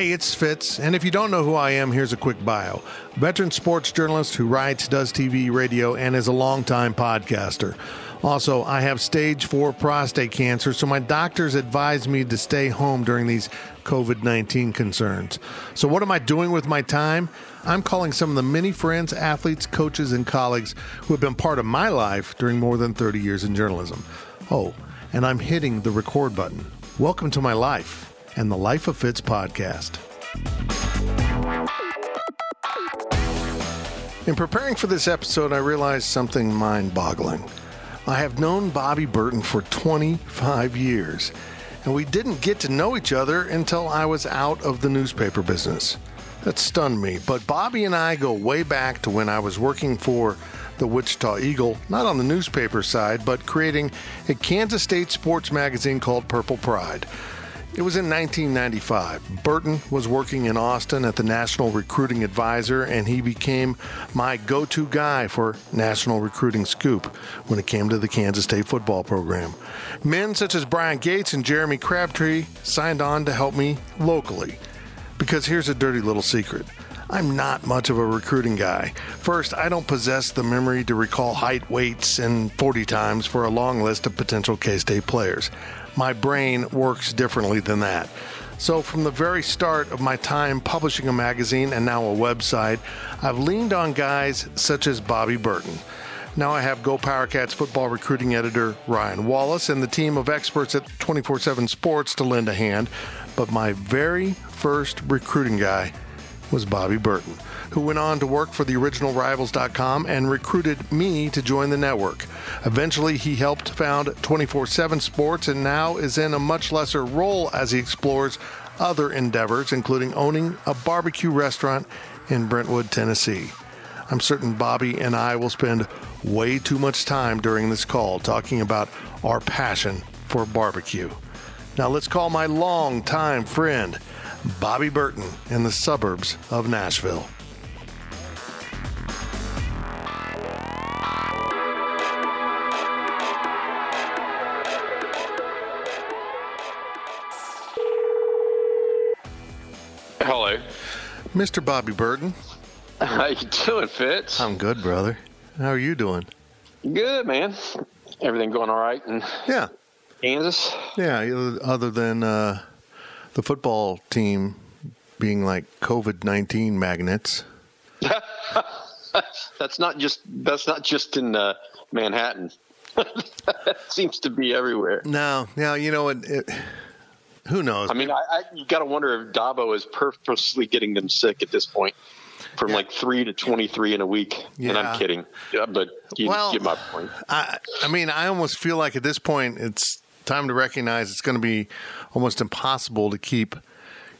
Hey, it's Fitz, and if you don't know who I am, here's a quick bio. Veteran sports journalist who writes, does TV, radio, and is a longtime podcaster. Also, I have stage 4 prostate cancer, so my doctors advised me to stay home during these COVID 19 concerns. So, what am I doing with my time? I'm calling some of the many friends, athletes, coaches, and colleagues who have been part of my life during more than 30 years in journalism. Oh, and I'm hitting the record button. Welcome to my life and the Life of Fitz podcast. In preparing for this episode, I realized something mind boggling. I have known Bobby Burton for 25 years, and we didn't get to know each other until I was out of the newspaper business. That stunned me, but Bobby and I go way back to when I was working for the Wichita Eagle, not on the newspaper side, but creating a Kansas State sports magazine called Purple Pride. It was in 1995. Burton was working in Austin at the National Recruiting Advisor, and he became my go to guy for National Recruiting Scoop when it came to the Kansas State football program. Men such as Brian Gates and Jeremy Crabtree signed on to help me locally. Because here's a dirty little secret. I'm not much of a recruiting guy. First, I don't possess the memory to recall height, weights, and 40 times for a long list of potential K State players my brain works differently than that. So, from the very start of my time publishing a magazine and now a website, I've leaned on guys such as Bobby Burton. Now I have Go Powercats football recruiting editor Ryan Wallace and the team of experts at 24 7 Sports to lend a hand. But my very first recruiting guy was Bobby Burton who went on to work for the original Rivals.com and recruited me to join the network. Eventually, he helped found 24 7 Sports and now is in a much lesser role as he explores other endeavors, including owning a barbecue restaurant in Brentwood, Tennessee. I'm certain Bobby and I will spend way too much time during this call talking about our passion for barbecue. Now let's call my longtime friend, Bobby Burton, in the suburbs of Nashville. Mr. Bobby Burton. How you doing, Fitz? I'm good, brother. How are you doing? Good, man. Everything going all right in Yeah. Kansas? Yeah, other than uh, the football team being like COVID 19 magnets. that's not just that's not just in uh, Manhattan. that seems to be everywhere. No, now you know it, it who knows? I mean, I, I, you got to wonder if Dabo is purposely getting them sick at this point, from Yeah. like three to twenty-three in a week. And I'm kidding, yeah, but you Well, get my point. I, I mean, I almost feel like at this point it's time to recognize it's going to be almost impossible to keep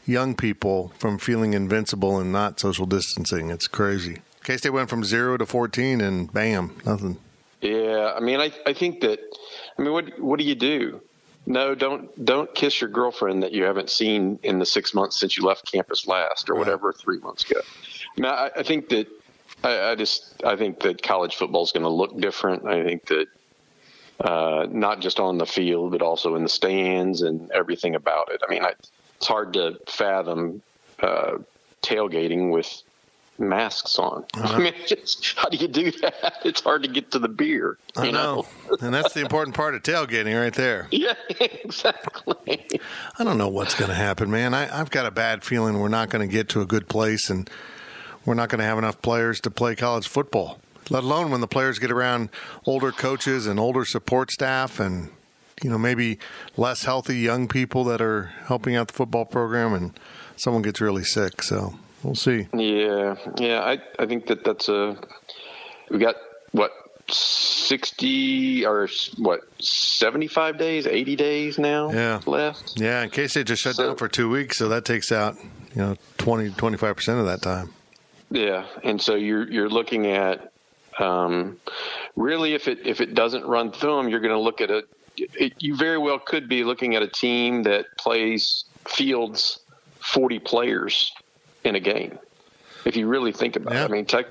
young people from feeling invincible and not social distancing. It's crazy. K State went from zero to 14 and bam, nothing. Yeah, I mean, I I think that. I mean, what what do you do? No, don't don't kiss your girlfriend that you haven't seen in the six months since you left campus last, or Right. whatever, three months ago. Now, I, I think that I, I just I think that college football is going to look different. I think that uh, not just on the field, but also in the stands and everything about it. I mean, I, it's hard to fathom uh, tailgating with masks on. Uh-huh. I mean, just, how do you do that? It's hard to get to the beer. I you know. and that's the important part of tailgating right there. Yeah, exactly. I don't know what's going to happen, man. I, I've got a bad feeling we're not going to get to a good place and we're not going to have enough players to play college football, let alone when the players get around older coaches and older support staff and, you know, maybe less healthy young people that are helping out the football program and someone gets really sick. So we'll see. Yeah, yeah. I I think that that's a we got what sixty or what seventy five days, eighty days now Yeah. left. Yeah, in case they just shut So- down for two weeks, so that takes out, you know, 20, 25% of that time. Yeah, and so you're you're looking at um, really, if it if it doesn't run through them, you're going to look at a. It, you very well could be looking at a team that plays fields 40 players in a game. If you really think about yeah. it, I mean, tech,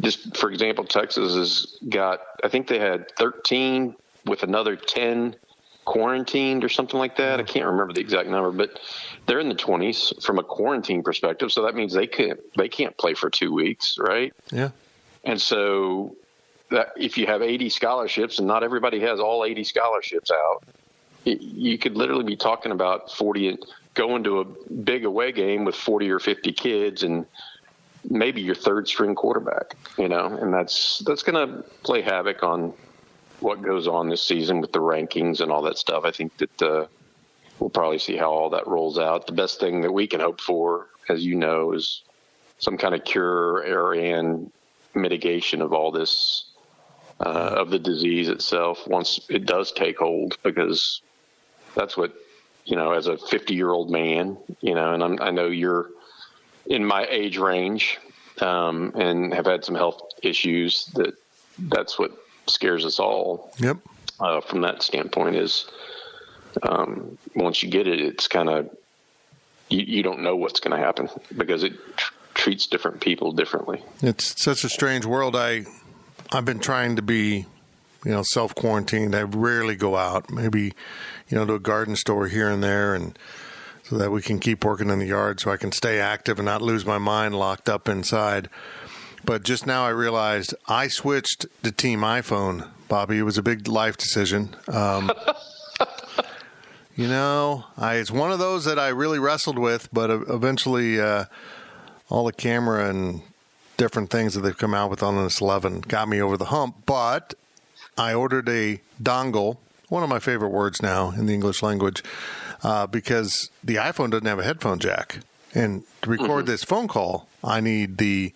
just for example, Texas has got, I think they had 13 with another 10 quarantined or something like that. I can't remember the exact number, but they're in the 20s from a quarantine perspective. So that means they can't they can't play for two weeks, right? Yeah. And so that if you have 80 scholarships and not everybody has all 80 scholarships out, it, you could literally be talking about 40 going to a big away game with 40 or 50 kids and maybe your third string quarterback, you know, and that's that's going to play havoc on what goes on this season with the rankings and all that stuff. I think that uh, we'll probably see how all that rolls out. The best thing that we can hope for, as you know, is some kind of cure or and mitigation of all this uh, of the disease itself once it does take hold, because that's what you know. As a 50 year old man, you know, and I'm, I know you're in my age range um, and have had some health issues. That that's what scares us all. Yep. Uh, from that standpoint, is um, once you get it, it's kind of you, you, don't know what's going to happen because it tr- treats different people differently. It's such a strange world. I I've been trying to be, you know, self quarantined. I rarely go out. Maybe, you know, to a garden store here and there, and so that we can keep working in the yard, so I can stay active and not lose my mind locked up inside. But just now I realized I switched to Team iPhone, Bobby. It was a big life decision. Um, you know, I, it's one of those that I really wrestled with, but eventually uh, all the camera and different things that they've come out with on this 11 got me over the hump. But I ordered a dongle, one of my favorite words now in the English language, uh, because the iPhone doesn't have a headphone jack. And to record mm-hmm. this phone call, I need the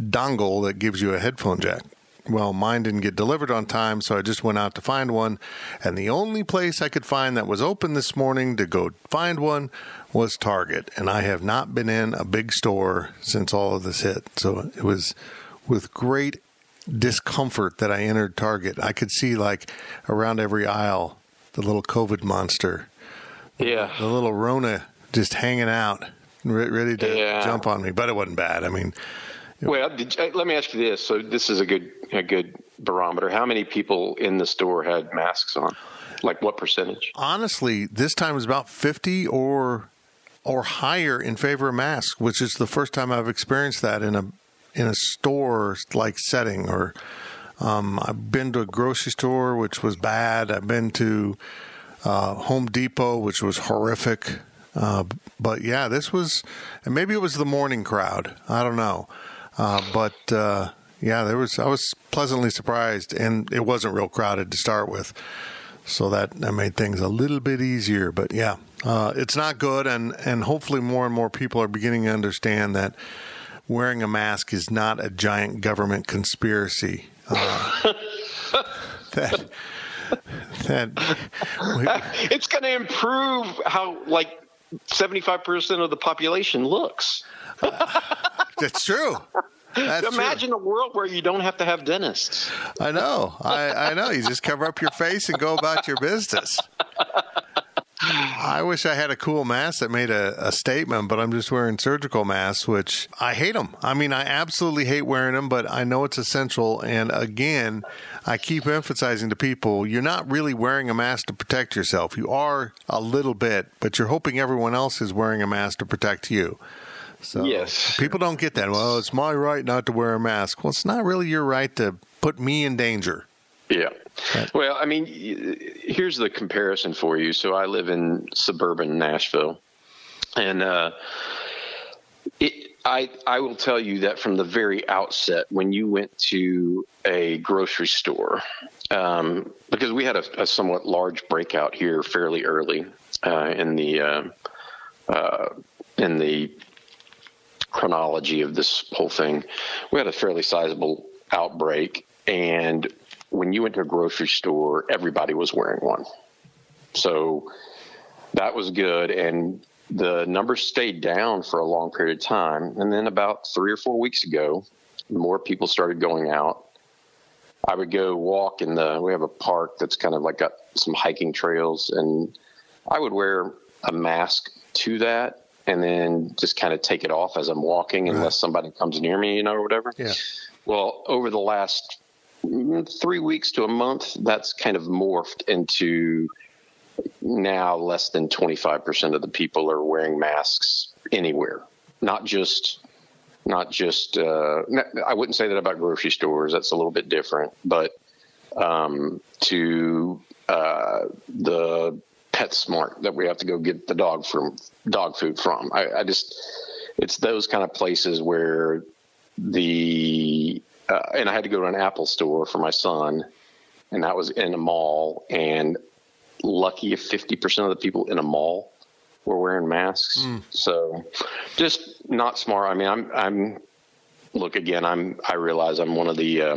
dongle that gives you a headphone jack. Well, mine didn't get delivered on time, so I just went out to find one. And the only place I could find that was open this morning to go find one was Target. And I have not been in a big store since all of this hit. So it was with great discomfort that I entered Target. I could see, like, around every aisle, the little COVID monster. Yeah. The little Rona just hanging out, ready to yeah. jump on me. But it wasn't bad. I mean, well, did, uh, let me ask you this. So this is a good a good barometer. How many people in the store had masks on? Like what percentage? Honestly, this time was about 50 or or higher in favor of masks, which is the first time I've experienced that in a in a store like setting or um, I've been to a grocery store, which was bad. I've been to uh, Home Depot, which was horrific. Uh, but yeah, this was, and maybe it was the morning crowd. I don't know. Uh, but uh, yeah, there was I was pleasantly surprised, and it wasn't real crowded to start with, so that that made things a little bit easier. But yeah, uh, it's not good, and and hopefully more and more people are beginning to understand that wearing a mask is not a giant government conspiracy. Uh, that that we, it's going to improve how like 75% of the population looks. That's true. That's Imagine true. a world where you don't have to have dentists. I know. I, I know. You just cover up your face and go about your business. I wish I had a cool mask that made a, a, statement, but I'm just wearing surgical masks, which I hate them. I mean, I absolutely hate wearing them, but I know it's essential. And again, I keep emphasizing to people you're not really wearing a mask to protect yourself. You are a little bit, but you're hoping everyone else is wearing a mask to protect you. So yes. people don't get that. Well, it's my right not to wear a mask. Well, it's not really your right to put me in danger. Yeah. Well, I mean, here's the comparison for you. So I live in suburban Nashville, and uh, it, I I will tell you that from the very outset, when you went to a grocery store, um, because we had a, a, somewhat large breakout here fairly early uh, in the uh, uh in the chronology of this whole thing, we had a fairly sizable outbreak, and when you went to a grocery store, everybody was wearing one. So that was good, and the numbers stayed down for a long period of time. And then about three or four weeks ago, more people started going out. I would go walk in the. We have a park that's kind of like got some hiking trails, and I would wear a mask to that, and then just kind of take it off as I'm walking, unless right. somebody comes near me, you know, or whatever. Yeah. Well, over the last three weeks to a month, that's kind of morphed into now less than 25% of the people are wearing masks anywhere, not just not just uh, I wouldn't say that about grocery stores. That's a little bit different, but um, to uh, the PetSmart that we have to go get the dog from dog food from. I, I just it's those kind of places where the uh, and I had to go to an Apple store for my son, and that was in a mall. And lucky if fifty percent of the people in a mall were wearing masks. Mm. So just not smart. I mean, I'm I'm look again. I'm I realize I'm one of the. Uh,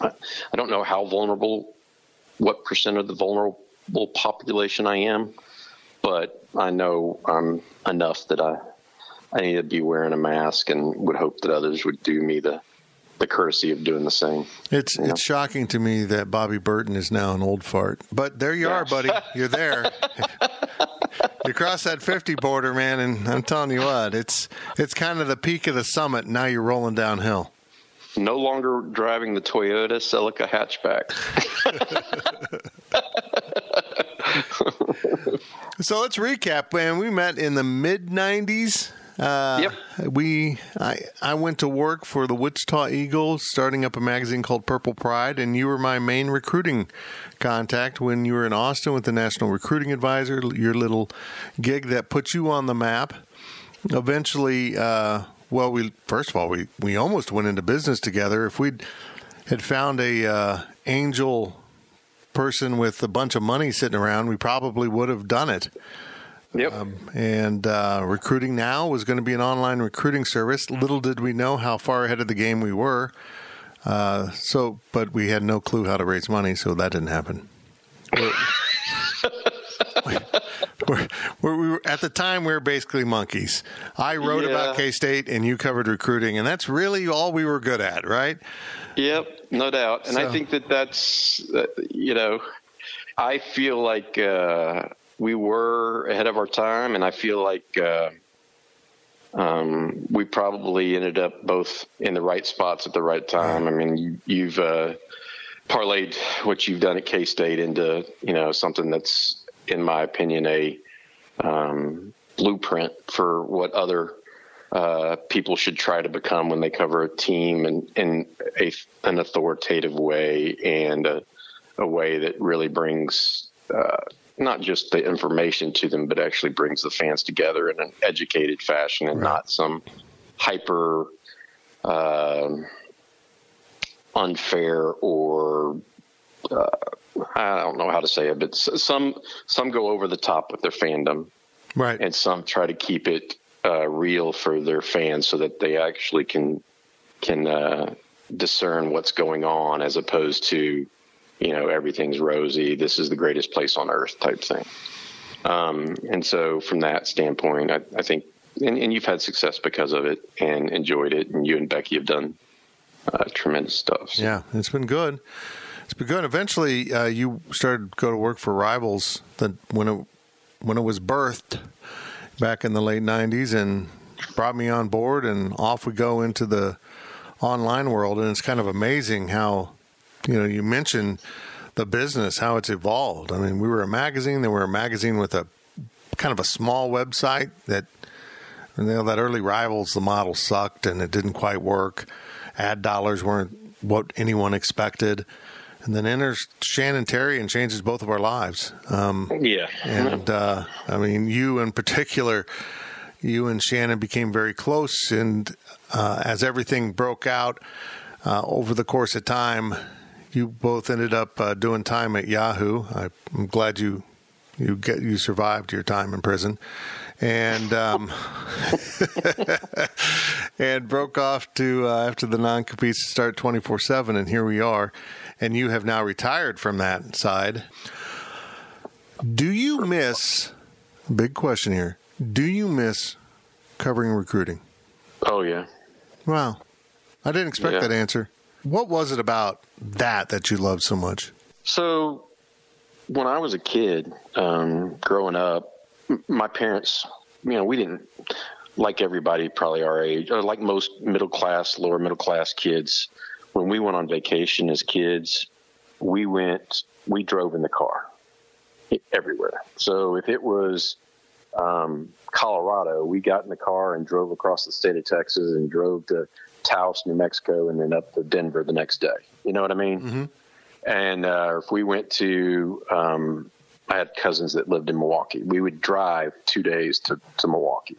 I don't know how vulnerable, what percent of the vulnerable population I am, but I know I'm enough that I I need to be wearing a mask and would hope that others would do me the the courtesy of doing the same. It's it's know? shocking to me that Bobby Burton is now an old fart. But there you yeah. are, buddy. You're there. you cross that 50 border, man, and I'm telling you what, it's it's kind of the peak of the summit. Now you're rolling downhill. No longer driving the Toyota Celica hatchback. so let's recap, man. We met in the mid 90s. Uh, yep. We I I went to work for the Wichita Eagles, starting up a magazine called Purple Pride, and you were my main recruiting contact when you were in Austin with the National Recruiting Advisor. Your little gig that put you on the map. Eventually, uh, well, we first of all we we almost went into business together. If we had found a uh, angel person with a bunch of money sitting around, we probably would have done it. Yep. Um, and uh, recruiting now was going to be an online recruiting service. Little did we know how far ahead of the game we were. Uh, so, but we had no clue how to raise money, so that didn't happen. We're, we're, we're, we were, at the time we were basically monkeys. I wrote yeah. about K State, and you covered recruiting, and that's really all we were good at, right? Yep, no doubt. And so, I think that that's uh, you know, I feel like. Uh, we were ahead of our time, and I feel like uh, um, we probably ended up both in the right spots at the right time. I mean, you, have uh, parlayed what you've done at K State into you know something that's, in my opinion, a um, blueprint for what other uh, people should try to become when they cover a team in, in a, an authoritative way and a, a way that really brings uh, not just the information to them, but actually brings the fans together in an educated fashion and right. not some hyper uh, unfair or uh, I don't know how to say it, but some some go over the top with their fandom, right? And some try to keep it uh, real for their fans so that they actually can can uh, discern what's going on as opposed to you know, everything's rosy. This is the greatest place on earth type thing. Um, and so from that standpoint, I, I think, and, and, you've had success because of it and enjoyed it. And you and Becky have done uh, tremendous stuff. So. Yeah, it's been good. It's been good. Eventually, uh, you started to go to work for Rivals that when it when it was birthed back in the late '90s, and brought me on board, and off we go into the online world. And it's kind of amazing how you know, you mentioned the business, how it's evolved. I mean, we were a magazine, then we were a magazine with a kind of a small website that, you know, that early rivals, the model sucked and it didn't quite work. Ad dollars weren't what anyone expected. And then enters Shannon Terry and changes both of our lives. Um, yeah. And, uh, I mean, you in particular, you and Shannon became very close. And uh, as everything broke out uh, over the course of time, you both ended up uh, doing time at Yahoo. I, am glad you you get you survived your time in prison, and um, and broke off to uh, after the non competes to start 24 seven, and here we are. And you have now retired from that side. Do you miss? Big question here. Do you miss covering recruiting? Oh yeah. Wow, I didn't expect yeah. that answer. What was it about that that you loved so much? So, when I was a kid, um, growing up, my parents, you know, we didn't like everybody probably our age, or like most middle class, lower middle class kids. When we went on vacation as kids, we went, we drove in the car everywhere. So if it was um, Colorado, we got in the car and drove across the state of Texas and drove to Taos, New Mexico, and then up to Denver the next day. You know what I mean? Mm-hmm. And uh, if we went to, um, I had cousins that lived in Milwaukee. We would drive two days to, to Milwaukee,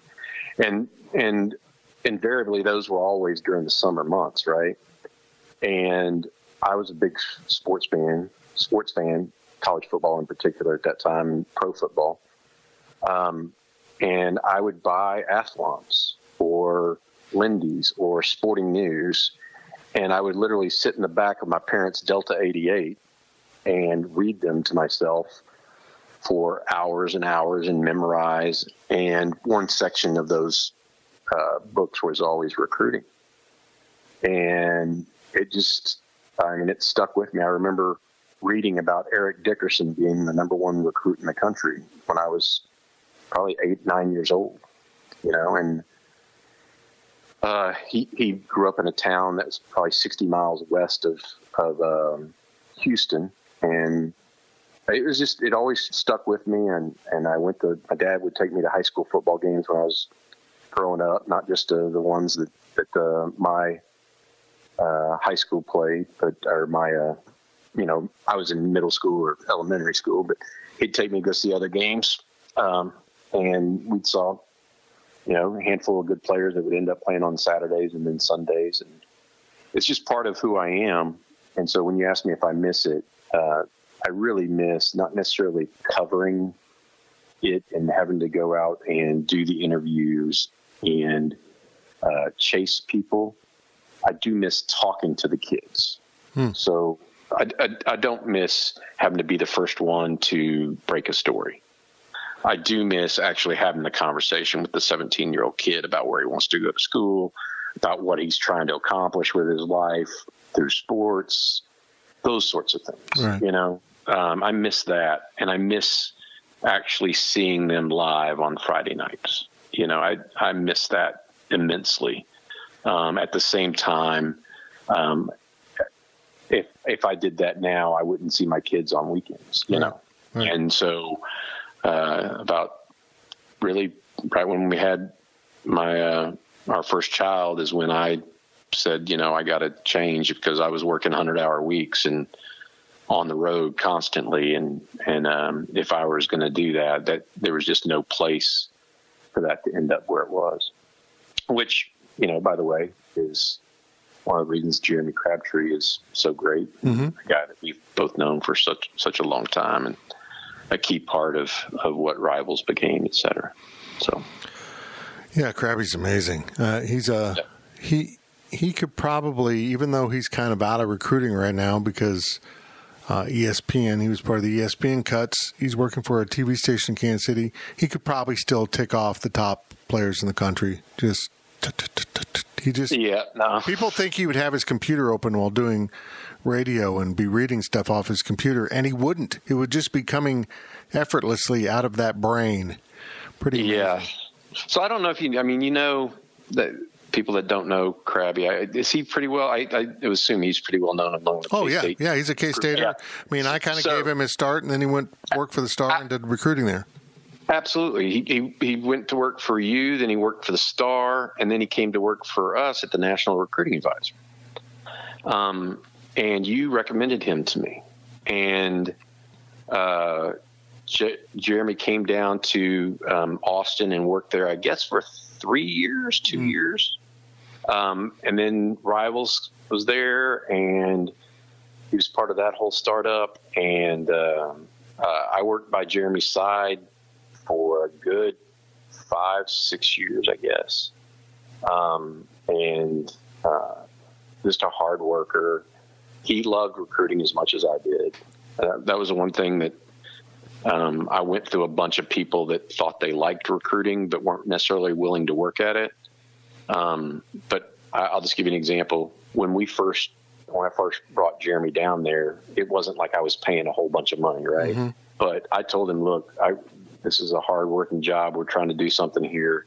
and and invariably those were always during the summer months, right? And I was a big sports fan, sports fan, college football in particular at that time, pro football. Um, and I would buy Athlons or Lindy's or Sporting News, and I would literally sit in the back of my parents' Delta 88 and read them to myself for hours and hours and memorize. And one section of those uh, books was always recruiting. And it just, I mean, it stuck with me. I remember reading about Eric Dickerson being the number one recruit in the country when I was probably eight, nine years old, you know, and uh, he, he grew up in a town that was probably 60 miles west of, of um, Houston. And it was just, it always stuck with me. And, and I went to, my dad would take me to high school football games when I was growing up, not just uh, the ones that, that uh, my uh, high school played, but, or my, uh, you know, I was in middle school or elementary school, but he'd take me to go see other games. Um, and we saw, you know, a handful of good players that would end up playing on Saturdays and then Sundays. And it's just part of who I am. And so when you ask me if I miss it, uh, I really miss not necessarily covering it and having to go out and do the interviews and uh, chase people. I do miss talking to the kids. Hmm. So I, I, I, don't miss having to be the first one to break a story. I do miss actually having the conversation with the 17 year old kid about where he wants to go to school, about what he's trying to accomplish with his life through sports, those sorts of things. Right. You know, um, I miss that, and I miss actually seeing them live on Friday nights. You know, I I miss that immensely. Um, at the same time, um, if if I did that now, I wouldn't see my kids on weekends. You right. know, right. and so uh, about really right when we had my uh, our first child is when I said, you know, I got to change because I was working hundred hour weeks and on the road constantly, and and um, if I was going to do that, that there was just no place for that to end up where it was. Which, you know, by the way, is one of the reasons Jeremy Crabtree is so great. Mm-hmm. A guy that we've both known for such such a long time, and a key part of, of what Rivals became, et cetera. So, yeah, Krabby's amazing. Uh, he's a yeah. he he could probably, even though he's kind of out of recruiting right now because uh, ESPN, he was part of the ESPN cuts. He's working for a TV station in Kansas City. He could probably still tick off the top players in the country. Just he just yeah. No. People think he would have his computer open while doing radio and be reading stuff off his computer, and he wouldn't. It would just be coming effortlessly out of that brain. Pretty yeah. Amazing. So I don't know if you. I mean, you know that people that don't know Krabby, I, is he pretty well? I, I assume he's pretty well known among the. Oh K-State yeah, yeah, he's a K Stater. Yeah. I mean, I kind of so, gave him his start, and then he went work for the Star I, and did recruiting there. Absolutely, he, he he went to work for you, then he worked for the Star, and then he came to work for us at the National Recruiting Advisor. Um, and you recommended him to me, and uh, J- Jeremy came down to um, Austin and worked there, I guess, for three years, 2 mm years, um, and then Rivals was there, and he was part of that whole startup. And um, uh, I worked by Jeremy's side for a good five, six years, I guess, um, and uh, just a hard worker he loved recruiting as much as I did. Uh, that was the one thing that um, I went through a bunch of people that thought they liked recruiting but weren't necessarily willing to work at it. Um, but I, will just give you an example. When we first when I first brought Jeremy down there, it wasn't like I was paying a whole bunch of money, right? Mm-hmm. But I told him, look, I, this is a hard working job. We're trying to do something here.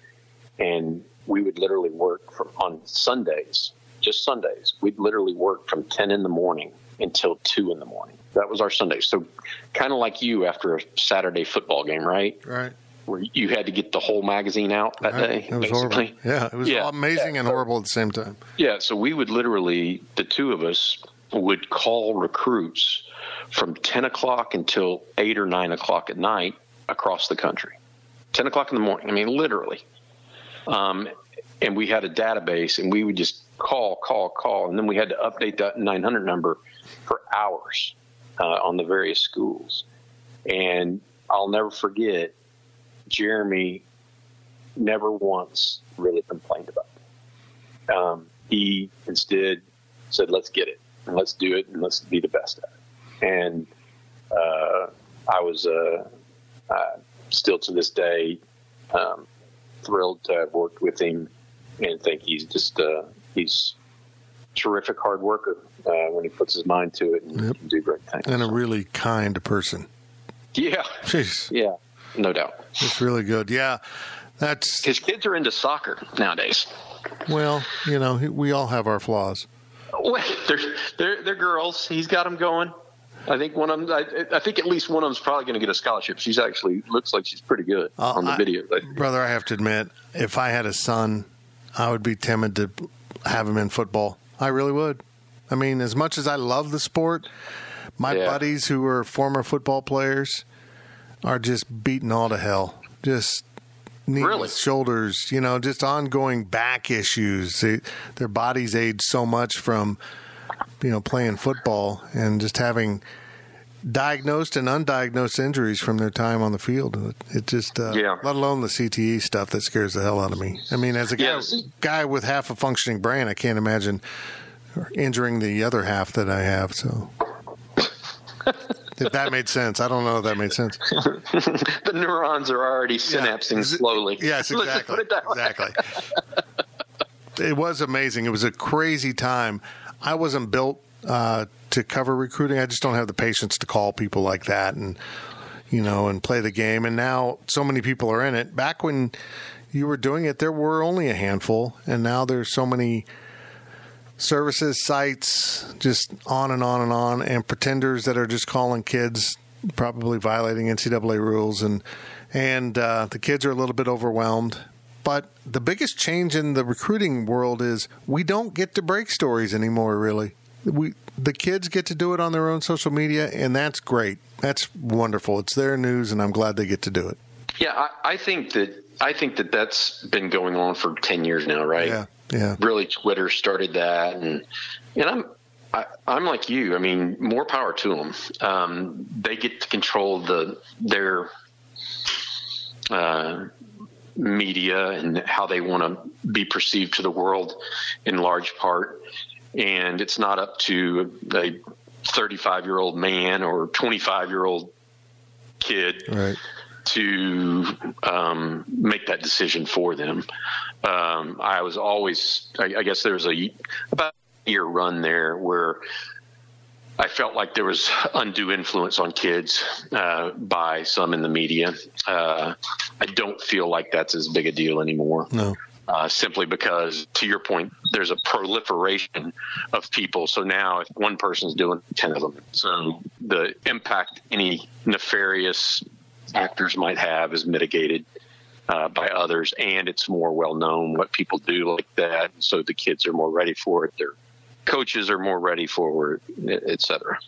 And we would literally work from, on Sundays, just Sundays. We'd literally work from 10 in the morning until 2 in the morning. That was our Sunday. So kind of like you after a Saturday football game, right? Right. Where you had to get the whole magazine out that right. day. It was basically. horrible. Yeah, it was yeah. amazing yeah. and horrible at the same time. Yeah, so we would literally, the two of us would call recruits from 10 o'clock until 8 or 9 o'clock at night across the country. 10 o'clock in the morning. I mean, literally. Um, and we had a database, and we would just call, call, call, and then we had to update that 900 number for hours uh, on the various schools. And I'll never forget, Jeremy never once really complained about it. Um, he instead said, "Let's get it, and let's do it, and let's be the best at it." And uh, I was uh, uh, still to this day um, thrilled to have worked with him and think he's just uh, he's terrific hard worker uh, when he puts his mind to it and yep. can do great things. And a really kind person. Yeah. Jeez. Yeah, no doubt. It's really good. Yeah. That's his kids are into soccer nowadays. Well, you know, we all have our flaws. Well, they're they're, they're girls. He's got them going. I think one of them. I, I, think at least one of them's probably going to get a scholarship. She's actually looks like she's pretty good uh, on the I, video. Brother, I have to admit, if I had a son, I would be timid to have him in football. I really would. I mean, as much as I love the sport, my yeah. buddies who are former football players are just beaten all to hell. Just knees, really? shoulders, you know, just ongoing back issues. They, their bodies age so much from you know, playing football and just having diagnosed and undiagnosed injuries from their time on the field. It just, uh, yeah. let alone the CTE stuff that scares the hell out of me. I mean, as a guy, guy with half a functioning brain, I can't imagine injuring the other half that I have. So. if that made sense. I don't know if that made sense. the neurons are already synapsing yeah. slowly. Yes, exactly. It exactly. it was amazing. It was a crazy time. I wasn't built uh, to cover recruiting. I just don't have the patience to call people like that and you know and play the game. And now so many people are in it. Back when you were doing it, there were only a handful, and now there's so many services, sites, just on and on and on, and pretenders that are just calling kids probably violating NCAA rules, and and uh, the kids are a little bit overwhelmed. But the biggest change in the recruiting world is we don't get to break stories anymore. Really, we the kids get to do it on their own social media, and that's great. That's wonderful. It's their news, and I'm glad they get to do it. Yeah, I, I think that I think that that's been going on for ten years now, right? Yeah, yeah. Really, Twitter started that, and and I'm I, am like you. I mean, more power to them. Um, they get to control the their uh, media and how they want to be perceived to the world in large part. And it's not up to a 35 year old man or 25 year old kid right. to um, make that decision for them. Um, I was always, I, I guess there was a about a year run there where I felt like there was undue influence on kids uh, by some in the media. Uh, I don't feel like that's as big a deal anymore. No. Uh, simply because, to your point, there's a proliferation of people. So now, if one person's doing, ten of them. So the impact any nefarious actors might have is mitigated uh, by others, and it's more well known what people do like that. So the kids are more ready for it. They're coaches are more ready for it, et cetera.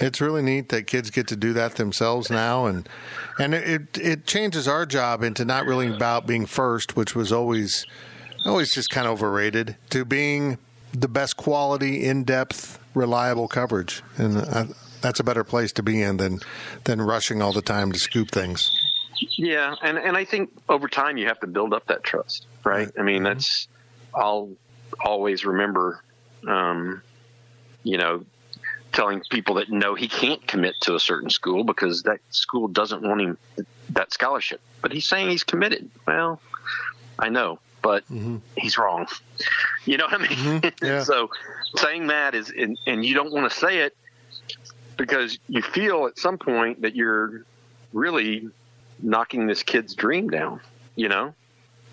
It's really neat that kids get to do that themselves now, and and it it changes our job into not really about being first, which was always always just kind of overrated, to being the best quality, in depth, reliable coverage, and I, that's a better place to be in than than rushing all the time to scoop things. Yeah, and and I think over time you have to build up that trust, right? right. I mean, mm-hmm. that's I'll always remember um, you know, telling people that no, he can't commit to a certain school because that school doesn't want him that scholarship. But he's saying he's committed. Well, I know, but mm-hmm. he's wrong. You know what I mean? Mm-hmm. Yeah. so saying that is, and, and you don't want to say it because you feel at some point that you're really knocking this kid's dream down, you know?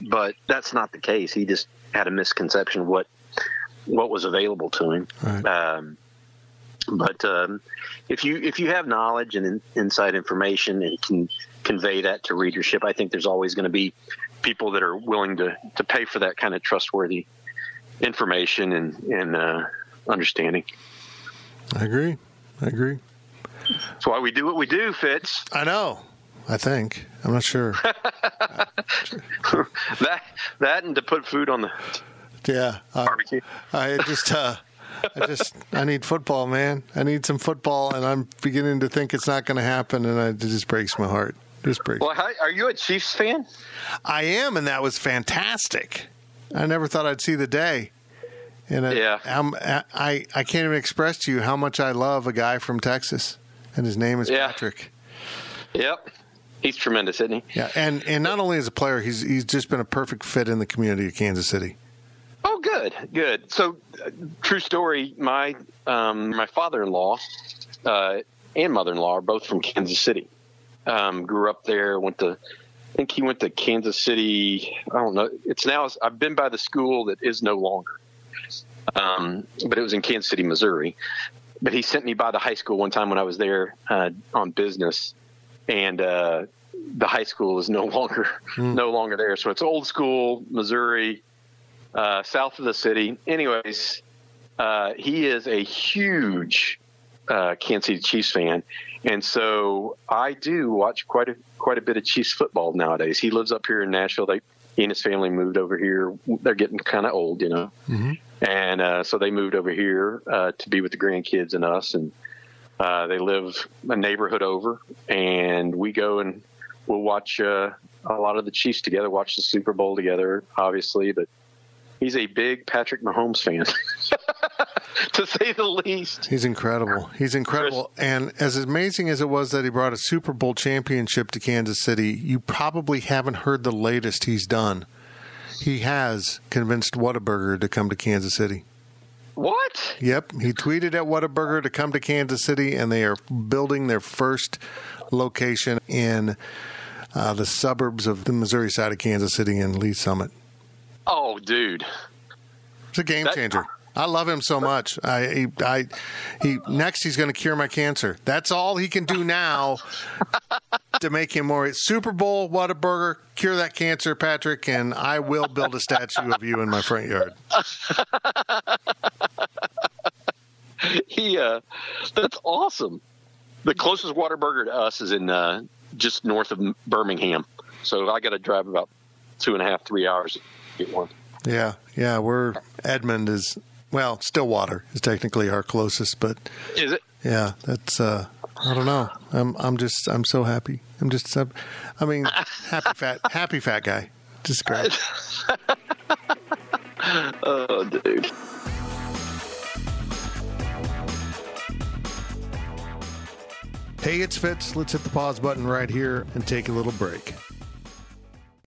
But that's not the case. He just had a misconception of what what was available to him. Right. Um, but um, if you if you have knowledge and in, inside information and can convey that to readership, I think there's always going to be people that are willing to to pay for that kind of trustworthy information and and uh, understanding. I agree. I agree. That's why we do what we do, Fitz. I know. I think. I'm not sure. that that and to put food on the yeah. I, barbecue. I just, uh, I just, I need football, man. I need some football, and I'm beginning to think it's not going to happen, and I, it just breaks my heart. Just breaks. Well, how, are you a Chiefs fan? I am, and that was fantastic. I never thought I'd see the day. And I, Yeah. I'm, I, I can't even express to you how much I love a guy from Texas, and his name is Yeah. Patrick. Yep. He's tremendous, isn't he? Yeah, and and not only as a player, he's he's just been a perfect fit in the community of Kansas City. Oh, good, good. So, uh, true story. My um, my father-in-law uh, and mother-in-law are both from Kansas City. Um, grew up there. Went to, I think he went to Kansas City. I don't know. It's now. I've been by the school that is no longer, um, but it was in Kansas City, Missouri. But he sent me by the high school one time when I was there uh, on business, and uh, the high school is no longer no longer there. So it's old school Missouri uh, south of the city. Anyways, uh, he is a huge uh, Kansas City Chiefs fan, and so I do watch quite a quite a bit of Chiefs football nowadays. He lives up here in Nashville. They he and his family moved over here. They're getting kind of old, you know, and uh, so they moved over here uh, to be with the grandkids and us, and uh, they live a neighborhood over, and we go and we'll watch uh, a lot of the Chiefs together, watch the Super Bowl together, obviously, but he's a big Patrick Mahomes fan, to say the least. He's incredible. He's incredible. And as amazing as it was that he brought a Super Bowl championship to Kansas City, you probably haven't heard the latest he's done. He has convinced Whataburger to come to Kansas City. What? Yep, he tweeted at Whataburger to come to Kansas City, and they are building their first location in uh, the suburbs of the Missouri side of Kansas City in Lee's Summit. Oh, dude. It's a game That- changer. I love him so much. I, he, I, he next he's going to cure my cancer. That's all he can do now to make him more Super Bowl Whataburger. Cure that cancer, Patrick, and I will build a statue of you in my front yard. He, uh, that's awesome. The closest Whataburger to us is in uh, just north of Birmingham, so I got to drive about two and a half, three hours get one. Yeah, yeah. We're Edmond is well, Stillwater is technically our closest, but Is it? yeah, that's uh, I don't know. I'm I'm just I'm so happy. I'm just so- I mean happy fat happy fat guy. Just great. Oh, dude. Hey, it's Fitz. Let's hit the pause button right here and take a little break.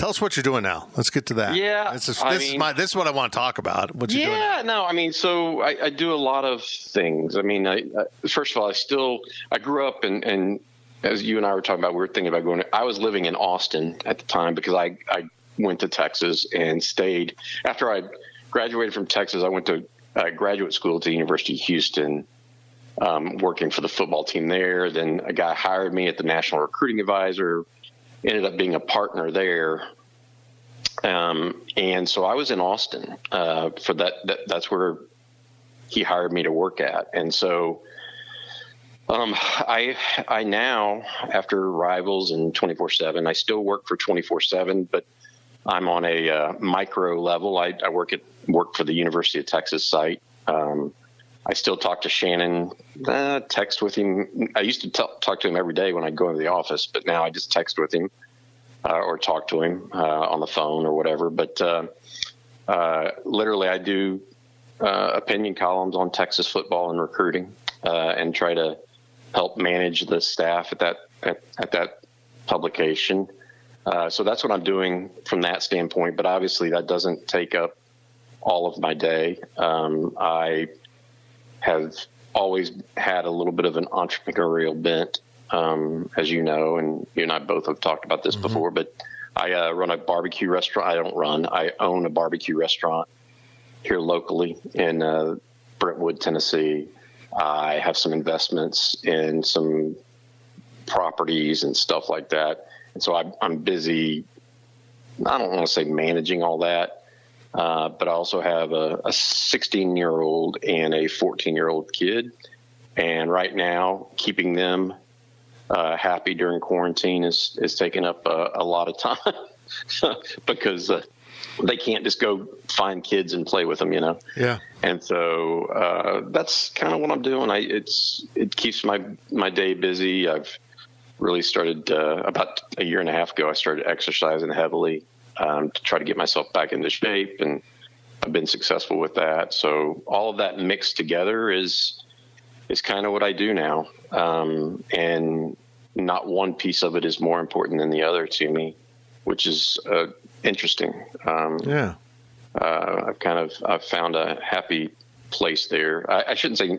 Tell us what you're doing now. Let's get to that. Yeah, this is this is my this is what I want to talk about. What you doing? Yeah, no, I mean, so I, I do a lot of things. I mean, I, I, first of all, I still I grew up and and as you and I were talking about, we were thinking about going. I was living in Austin at the time because I I went to Texas and stayed after I graduated from Texas. I went to uh, graduate school at the University of Houston, um, working for the football team there. Then a guy hired me at the National Recruiting Advisor. Ended up being a partner there. Um, and so I was in Austin uh, for that, that. That's where he hired me to work at. And so um, I I now after Rivals and twenty four seven, I still work for twenty four seven, but I'm on a uh, micro level. I, I, work at work for the University of Texas site. Um, I still talk to Shannon, uh, text with him. I used to t- talk to him every day when I go into the office, but now I just text with him uh, or talk to him uh, on the phone or whatever. But uh, uh, literally, I do opinion columns on Texas football and recruiting, and try to help manage the staff at that at, at that publication. Uh, so that's what I'm doing from that standpoint. But obviously, that doesn't take up all of my day. Um, I have always had a little bit of an entrepreneurial bent, um, as you know, and you and I both have talked about this mm-hmm. before. But I uh, run a barbecue restaurant. I don't run. I own a barbecue restaurant here locally in uh, Brentwood, Tennessee. I have some investments in some properties and stuff like that. And so I, I'm busy. I don't want to say managing all that, uh, but I also have a 16 year old and a 14 year old kid. And right now, keeping them uh, happy during quarantine is, is taking up a, a lot of time because uh, they can't just go find kids and play with them, you know. Yeah. And so uh, that's kind of what I'm doing. I it's it keeps my my day busy. I've really started uh, about a year and a half ago. I started exercising heavily um, to try to get myself back into shape, and I've been successful with that. So all of that mixed together is is kind of what I do now, um, and not one piece of it is more important than the other to me, which is uh, interesting. Um, yeah, uh, I've kind of I've found a happy place there. I, I, shouldn't say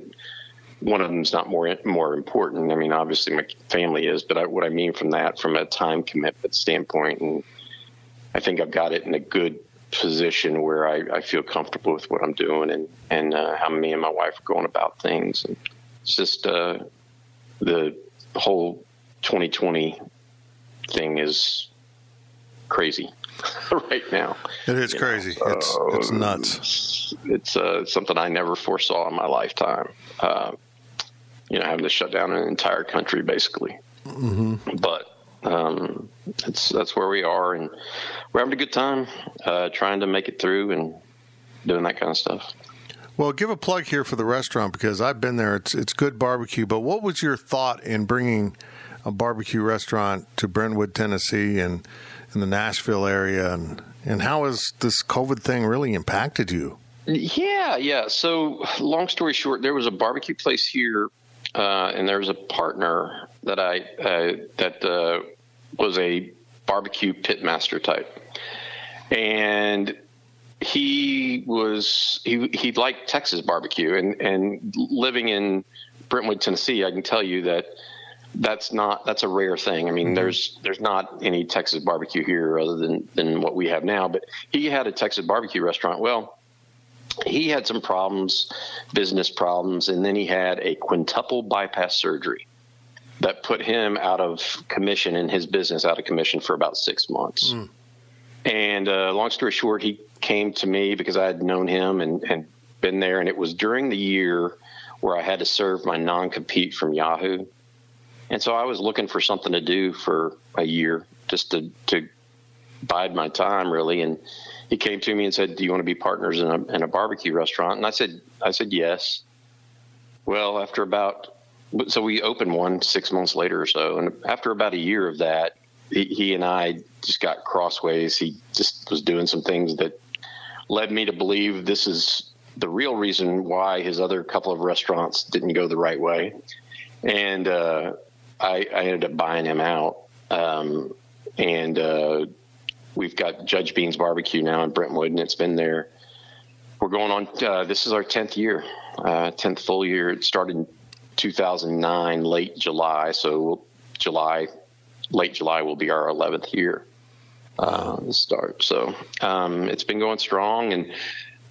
one of them is not more more important. I mean, obviously my family is, but I, what I mean from that, from a time commitment standpoint, and I think I've got it in a good position where I, I feel comfortable with what I'm doing and and uh, how me and my wife are going about things. And it's just uh, the whole 2020 thing is crazy. right now. It is crazy. Know, it's it's nuts. It's uh, something I never foresaw in my lifetime. Uh, you know, having to shut down an entire country basically. Mm-hmm. But um, it's that's where we are, and we're having a good time uh, trying to make it through and doing that kind of stuff. Well, give a plug here for the restaurant because I've been there. It's it's good barbecue. But what was your thought in bringing a barbecue restaurant to Brentwood, Tennessee, and in the Nashville area, and and how has this COVID thing really impacted you? Yeah, yeah. So, long story short, there was a barbecue place here, uh, and there was a partner that I uh, that uh, was a barbecue pitmaster type, and he was he he liked Texas barbecue, and and living in Brentwood, Tennessee, I can tell you that that's not that's a rare thing. I mean, mm-hmm. there's there's not any Texas barbecue here other than than what we have now. But he had a Texas barbecue restaurant. Well, he had some problems, business problems, and then he had a quintuple bypass surgery that put him out of commission in his business out of commission for about six months. Mm. And uh, long story short, he came to me because I had known him and, and been there, and it was during the year where I had to serve my non compete from Yahoo and so I was looking for something to do for a year just to, to bide my time really. And he came to me and said, do you want to be partners in a, in a barbecue restaurant? And I said, I said, yes. Well, after about, so we opened one six months later or so. And after about a year of that, he, he and I just got crossways. He just was doing some things that led me to believe this is the real reason why his other couple of restaurants didn't go the right way. And uh, I, I ended up buying him out. Um, and uh, we've got Judge Bean's Barbecue now in Brentwood, and it's been there. We're going on. Uh, this is our tenth year, uh, tenth full year. It started 2009, late July, so July, late July will be our 11th year uh, start. So um, it's been going strong. And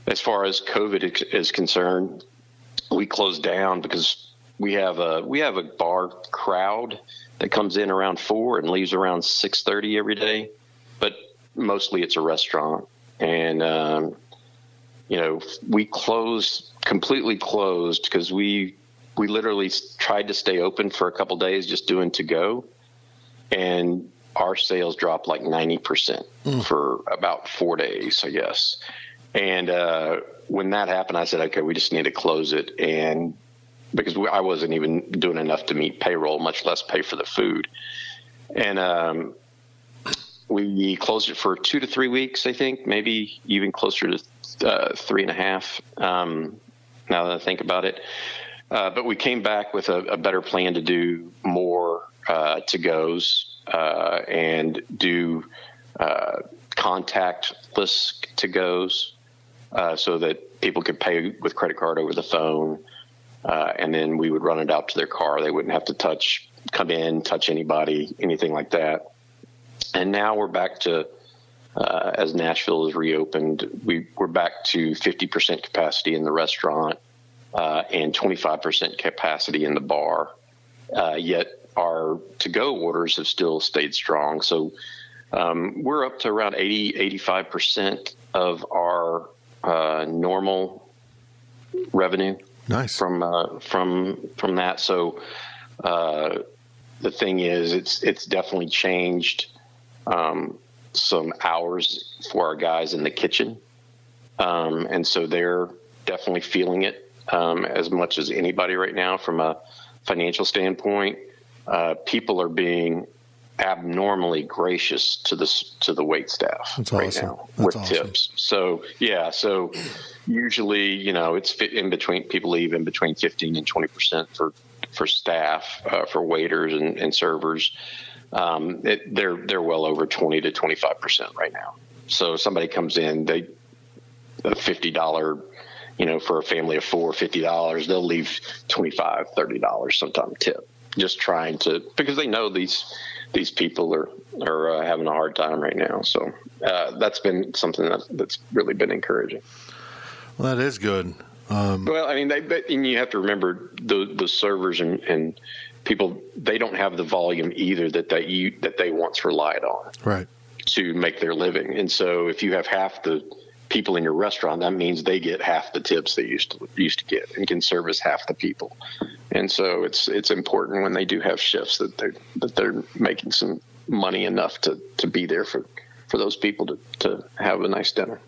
as far as COVID is concerned, we closed down because we have a we have a bar crowd that comes in around four and leaves around six thirty every day, but mostly it's a restaurant. And um, you know, we closed completely closed because we we literally tried to stay open for a couple days, just doing to go, and our sales dropped like 90% mm. for about four days, I guess. And uh, when that happened, I said, okay, we just need to close it. And because we, I wasn't even doing enough to meet payroll, much less pay for the food. And um, we closed it for two to three weeks, I think, maybe even closer to uh, three and a half. Um, now that I think about it, uh, but we came back with a, a better plan to do more uh, to goes uh, and do uh, contactless to goes uh, so that people could pay with credit card over the phone. And then we would run it out to their car. They wouldn't have to touch, come in, touch anybody, anything like that. And now we're back to, as Nashville is reopened, we, we're back to 50% capacity in the restaurant uh, and 25% capacity in the bar. yet our to go orders have still stayed strong. So um, we're up to around 80, 85% of our uh, normal revenue. Nice. From, uh, from, from that. So uh, the thing is, it's, it's definitely changed um, some hours for our guys in the kitchen. Um, and so they're definitely feeling it um, as much as anybody right now from a financial standpoint uh, people are being abnormally gracious to the to the wait staff That's right awesome. now That's with awesome. tips. So yeah, so usually you know it's in between people leave in between fifteen and twenty percent for for staff uh, for waiters and, and servers. Um, it, they're they're well over twenty to twenty five percent right now. So somebody comes in, they a fifty dollar you know, for a family of four, fifty dollars, they'll leave twenty five, thirty dollars sometime tip just trying to because they know these these people are are uh, having a hard time right now. So uh, that's been something that, that's really been encouraging. Well, that is good. Um, well, I mean, they, they, and you have to remember the the servers and, and people they don't have the volume either that they you, that they once relied on right to make their living. And so if you have half the people in your restaurant, that means they get half the tips they used to used to get and can service half the people. And so it's it's important when they do have shifts that they that they're making some money enough to, to be there for, for those people to, to have a nice dinner.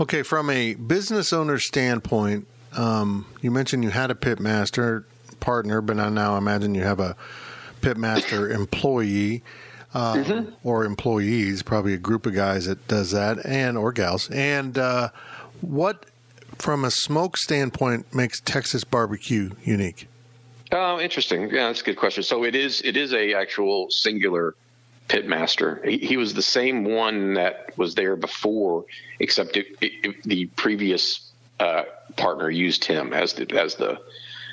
Okay, from a business owner standpoint, um, you mentioned you had a pit master partner, but I now imagine you have a pit master employee uh, mm-hmm. or employees, probably a group of guys that does that, and or gals. And uh, what, from a smoke standpoint, makes Texas barbecue unique? Oh, interesting. Yeah, that's a good question. So it is it is a actual singular pitmaster. He, he was the same one that was there before, except it, it, the previous uh, partner used him as the as the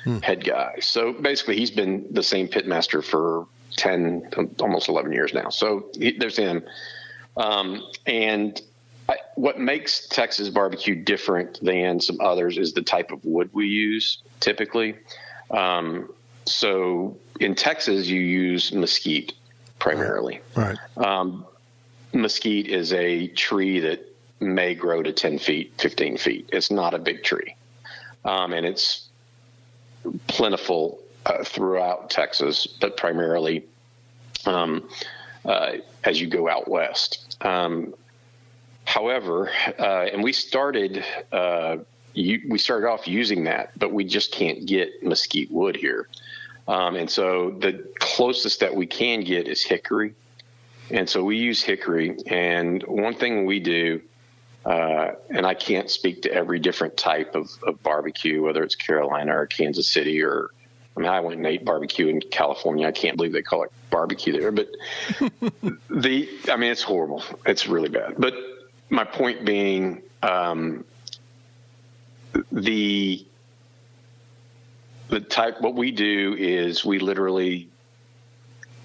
hmm. head guy. So basically, he's been the same pitmaster for 10, almost 11 years now. So he, there's him. Um, and I, what makes Texas barbecue different than some others is the type of wood we use typically. Um, so in Texas, you use mesquite primarily. Right. Um, mesquite is a tree that may grow to 10 feet, 15 feet. It's not a big tree. Um, and it's plentiful uh, throughout Texas, but primarily um, uh, as you go out west. Um, however, uh, and we started uh, you, we started off using that, but we just can't get mesquite wood here, um, and so the closest that we can get is hickory, and so we use hickory. And one thing we do. Uh, and I can't speak to every different type of, of, barbecue, whether it's Carolina or Kansas City or I mean, I went and ate barbecue in California. I can't believe they call it barbecue there, but the, I mean, it's horrible. It's really bad. But my point being, um, the, the type, what we do is we literally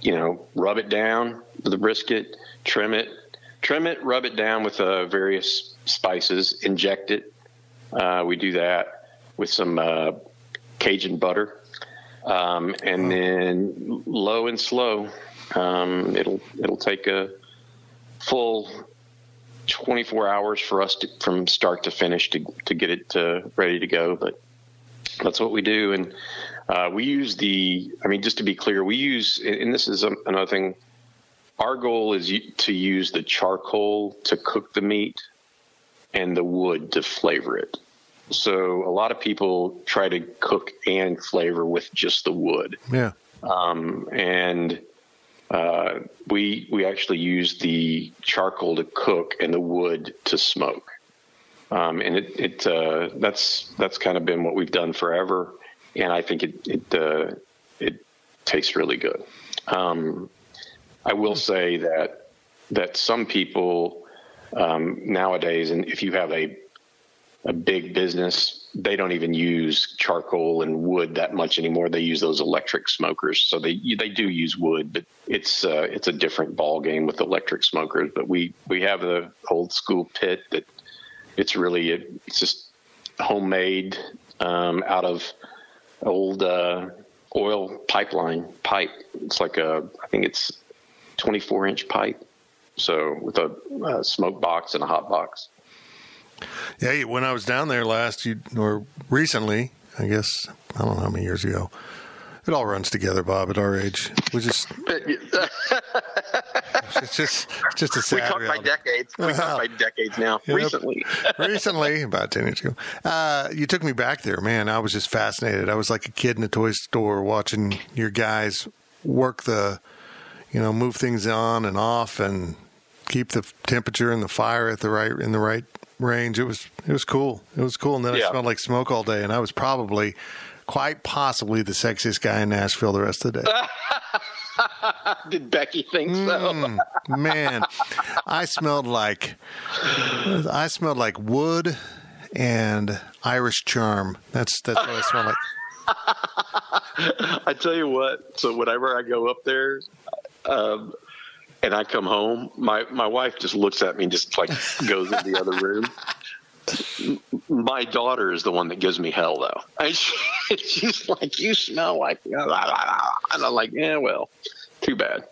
you know, rub it down with the brisket, trim it, trim it, rub it down with uh, various spices, inject it. Uh, we do that with some uh, Cajun butter, um, and then low and slow. Um, it'll it'll take a full 24 hours for us to, from start to finish to to get it uh, ready to go. But that's what we do, and uh, we use the. I mean, just to be clear, we use, and this is another thing. Our goal is to use the charcoal to cook the meat, and the wood to flavor it. So a lot of people try to cook and flavor with just the wood. Yeah. Um, and uh, we we actually use the charcoal to cook and the wood to smoke. Um, and it, it uh, that's that's kind of been what we've done forever, and I think it it uh, it tastes really good. Um, I will say that that some people um, nowadays, and if you have a a big business, they don't even use charcoal and wood that much anymore. They use those electric smokers. So they they do use wood, but it's uh, it's a different ball game with electric smokers. But we we have the old school pit that it's really it's just homemade um, out of old uh, oil pipeline pipe. It's like a I think it's 24 inch pipe. So with a, a smoke box and a hot box. Yeah, when I was down there last, you or recently, I guess I don't know how many years ago. It all runs together, Bob. At our age, we just it's just it's just a sad. We talk reality. by decades. We talk by decades now. Yep. Recently, recently, about ten years ago, uh, you took me back there, man. I was just fascinated. I was like a kid in a toy store watching your guys work the, you know, move things on and off and keep the temperature and the fire at the right in the right range. It was it was cool. It was cool, and then yeah. I smelled like smoke all day, and I was probably quite possibly the sexiest guy in Nashville the rest of the day. Did Becky think so? mm, man, I smelled like I smelled like wood and Irish charm. That's that's what I smell like. I tell you what. So whenever I go up there, um, and I come home, my my wife just looks at me and just like goes in the other room. My daughter is the one that gives me hell, though. And she, she's like, "You smell like," and I'm like, "Yeah, well, too bad."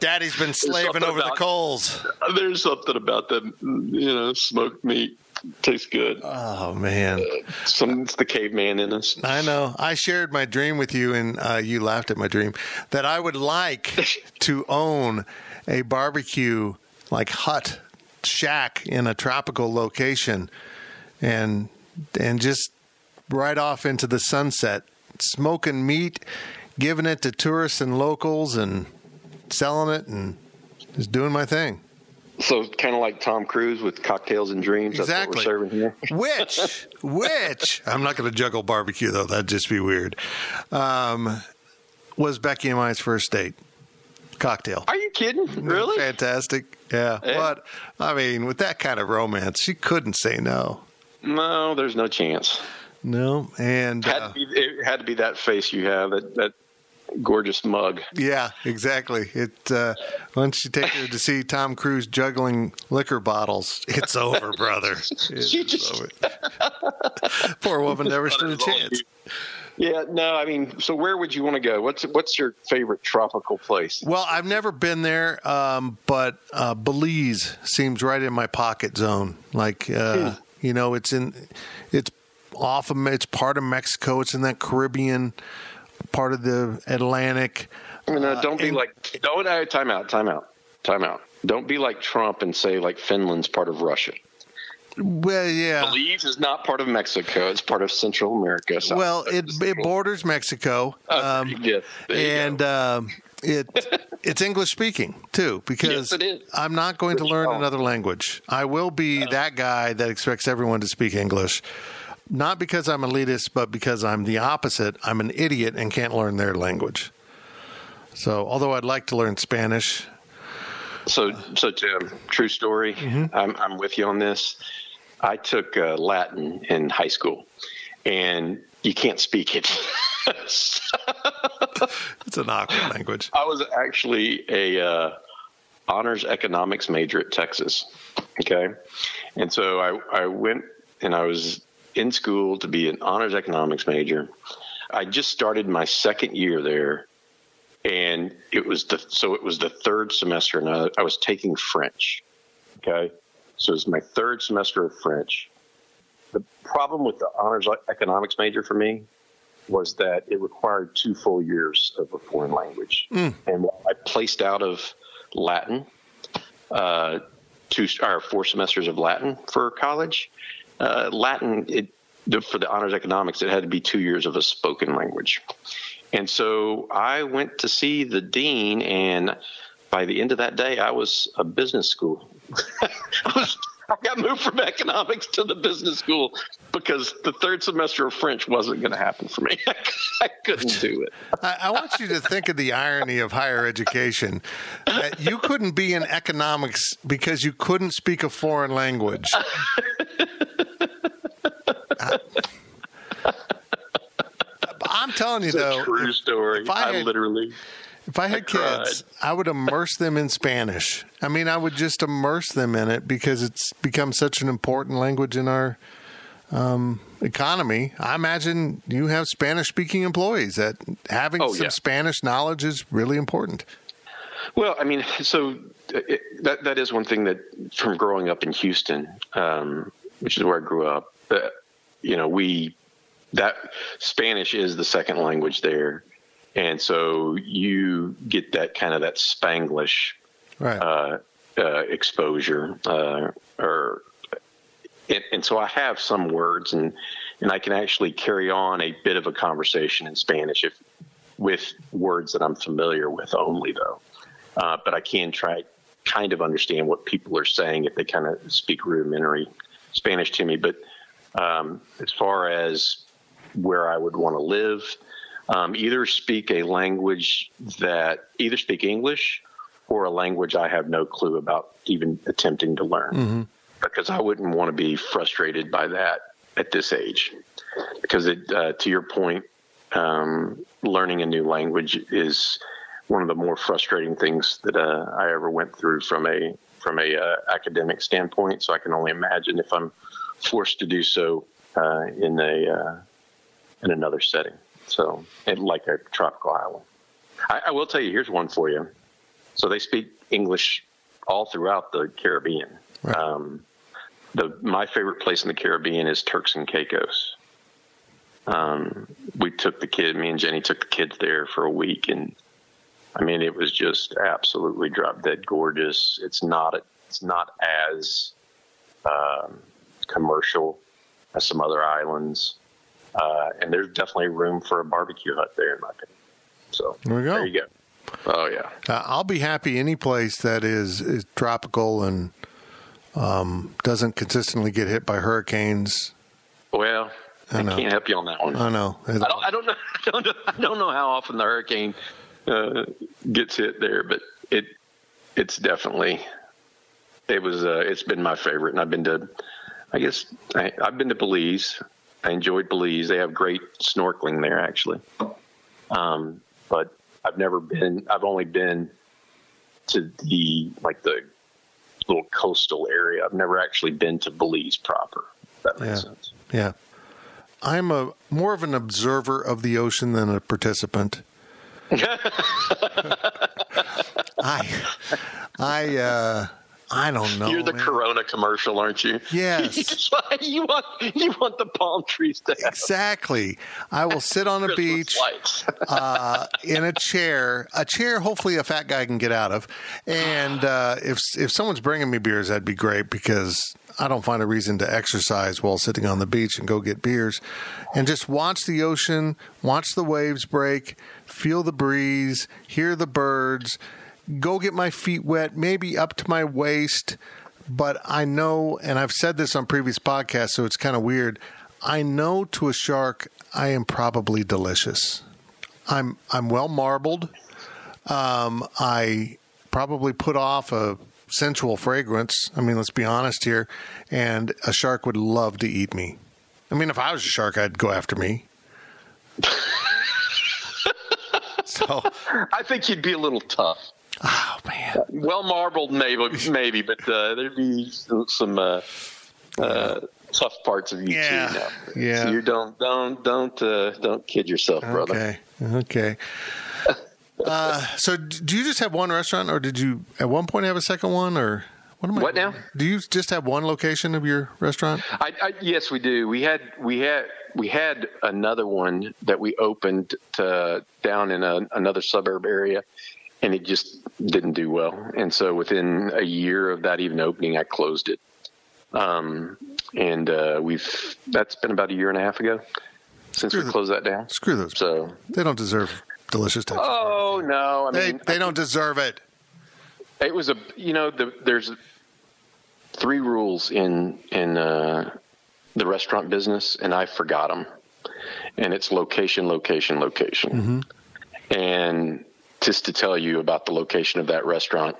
Daddy's been slaving over about, the coals. There's something about them, you know, smoked meat tastes good. Oh man, uh, some it's the caveman in us. I know. I shared my dream with you, and uh, you laughed at my dream that I would like to own a barbecue like hut shack in a tropical location, and and just right off into the sunset, smoking meat, giving it to tourists and locals, and selling it, and just doing my thing. So kind of like Tom Cruise with cocktails and dreams. Exactly. serving here. which, which I'm not going to juggle barbecue though. That'd just be weird. Um, was Becky and I's first date? Cocktail. Are you kidding? Really? Fantastic. Yeah. yeah. But I mean, with that kind of romance, she couldn't say no. No, there's no chance. No, and had uh, be, it had to be that face you have that that gorgeous mug. Yeah, exactly. It uh, once you take her to see Tom Cruise juggling liquor bottles, it's over, brother. It's just... over. Poor woman never stood a chance. Yeah, no, I mean, so where would you want to go? What's what's your favorite tropical place? Well, I've never been there, um, but uh, Belize seems right in my pocket zone. Like, uh, hmm. you know, it's in, it's off of, it's part of Mexico. It's in that Caribbean part of the Atlantic. I mean, uh, don't be and, like don't uh, time out, time out, time out. Don't be like Trump and say like Finland's part of Russia. Well, yeah. Belize is not part of Mexico. It's part of Central America. South well, it, it borders Mexico. Um, yeah, and um, it it's English speaking too because yes, I'm not going to learn another language. I will be that guy that expects everyone to speak English not because I'm elitist, but because I'm the opposite. I'm an idiot and can't learn their language. So, although I'd like to learn Spanish. So, so Tim, true story. Mm-hmm. I'm, I'm with you on this. I took uh, Latin in high school, and you can't speak it. it's an awkward language. I was actually a uh, honors economics major at Texas. Okay, and so I I went and I was in school to be an honors economics major. I just started my second year there, and it was the so it was the third semester, and I, I was taking French. Okay, so it was my third semester of French. The problem with the honors economics major for me was that it required two full years of a foreign language, mm. and I placed out of Latin, uh, two or four semesters of Latin for college. Uh, Latin, it for the honors economics, it had to be two years of a spoken language. And so I went to see the dean, and by the end of that day, I was a business school. I, was, I got moved from economics to the business school because the third semester of French wasn't going to happen for me. I couldn't do it. I, I, want you to think of the irony of higher education that you couldn't be in economics because you couldn't speak a foreign language. I'm telling you it's though, true story. If I, had, I literally. If I had I kids, I would immerse them in Spanish. I mean, I would just immerse them in it because it's become such an important language in our um, economy. I imagine you have Spanish speaking employees that having oh, some yeah. Spanish knowledge is really important. Well, I mean, so it, that that is one thing that from growing up in Houston, um, which is where I grew up. Uh, you know, we that Spanish is the second language there, and so you get that kind of that Spanglish right. uh, uh, exposure, uh, or and, and, so I have some words, and and I can actually carry on a bit of a conversation in Spanish if with words that I'm familiar with only though, uh, but I can try kind of understand what people are saying if they kind of speak rudimentary Spanish to me, but um, as far as where I would want to live, um, either speak a language that either speak English or a language I have no clue about even attempting to learn, mm-hmm. because I wouldn't want to be frustrated by that at this age. Because it, uh, to your point, um, learning a new language is one of the more frustrating things that uh, I ever went through from a from a uh, academic standpoint. So I can only imagine if I'm forced to do so uh, in a uh, in another setting. So, like a tropical island. I, I, will tell you, here's one for you. So they speak English all throughout the Caribbean. Right. Um, the my favorite place in the Caribbean is Turks and Caicos. Um, we took the kid, me and Jenny took the kids there for a week, and I mean, it was just absolutely drop dead gorgeous. It's not it's not as um, commercial as some other islands. Uh, and there's definitely room for a barbecue hut there, in my opinion. So there we go. There you go. Oh yeah. Uh, I'll be happy any place that is is tropical and um, doesn't consistently get hit by hurricanes. Well, I, I can't help you on that one. I know. I don't, I don't know. I don't know. I don't know how often the hurricane uh, gets hit there, but it it's definitely it was uh, it's been my favorite, and I've been to I guess I, have been to Belize. I enjoyed Belize. They have great snorkeling there, actually. Um, but I've never been. I've only been to the like the little coastal area. I've never actually been to Belize proper. that makes yeah. sense. Yeah. I'm a more of an observer of the ocean than a participant. I I uh I don't know. You're the man. Corona commercial, aren't you? Yes. you want you want the palm trees to have. exactly. I will sit on a beach uh, in a chair, a chair. Hopefully, a fat guy can get out of. And uh, if if someone's bringing me beers, that'd be great because I don't find a reason to exercise while sitting on the beach and go get beers, and just watch the ocean, watch the waves break, feel the breeze, hear the birds go get my feet wet, maybe up to my waist. But I know, and I've said this on previous podcasts, so it's kind of weird. I know to a shark, I am probably delicious. I'm I'm well marbled. Um, I probably put off a sensual fragrance. I mean, let's be honest here. And a shark would love to eat me. I mean, if I was a shark, I'd go after me. So I think you'd be a little tough. Oh man. Well marbled, maybe, maybe, but uh, there'd be some, uh, uh, tough parts of you Yeah. too. Now. Yeah. So you don't, don't, don't, uh, don't kid yourself, brother. Okay. Okay. Uh, so do you just have one restaurant, or did you at one point have a second one, or what am I? What now? Do you just have one location of your restaurant? I, I, yes, we do. We had, we had, we had another one that we opened to, down in a, another suburb area, and it just didn't do well. And so within a year of that even opening, I closed it. Um, and uh, we've that's been about a year and a half ago since Screw we the- closed that down. Screw those. So, They don't deserve delicious Texas. oh no, I they mean, they don't deserve it. It was a you know the, there's three rules in in uh, the restaurant business, and I forgot them. And it's location, location, location. And just to tell you about the location of that restaurant,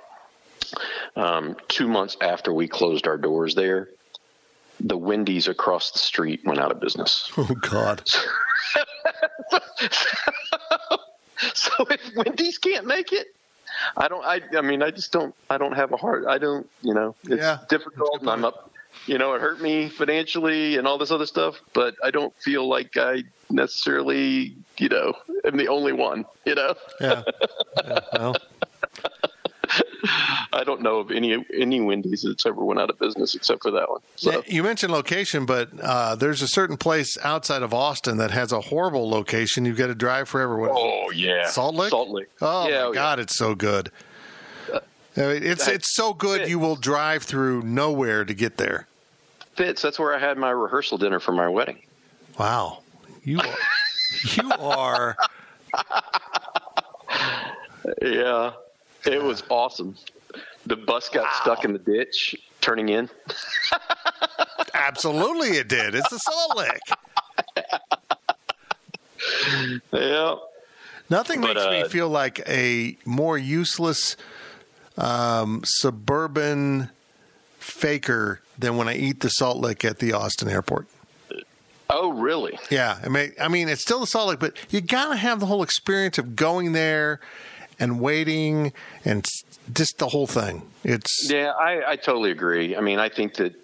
um, two months after we closed our doors there, the Wendy's across the street went out of business. Oh God. so if Wendy's can't make it, I don't. I. I mean, I just don't. I don't have a heart. I don't. You know, it's Yeah. difficult, and I'm up. You know, it hurt me financially and all this other stuff, but I don't feel like I necessarily, you know, am the only one. You know, Yeah. Yeah, Well, I don't know of any any Wendy's that's ever went out of business except for that one. So you mentioned location, but uh, there's a certain place outside of Austin that has a horrible location. You've got to drive forever. What oh yeah, Salt Lick. Salt Lick. Oh yeah, my God, it's so good. I mean, it's it's so good you will drive through nowhere to get there. Fitz. That's where I had my rehearsal dinner for my wedding. Wow, you are, you are Yeah, it was awesome. The bus got stuck in the ditch turning in. absolutely it did. It's a Salt Lick. Yeah. Nothing But, makes me uh, feel like a more useless um, suburban faker than when I eat the Salt Lick at the Austin airport. Oh, really? Yeah, I mean, I mean, it's still the Salt Lick, but you gotta have the whole experience of going there and waiting and just the whole thing. It's Yeah, I, I totally agree. I mean, I think that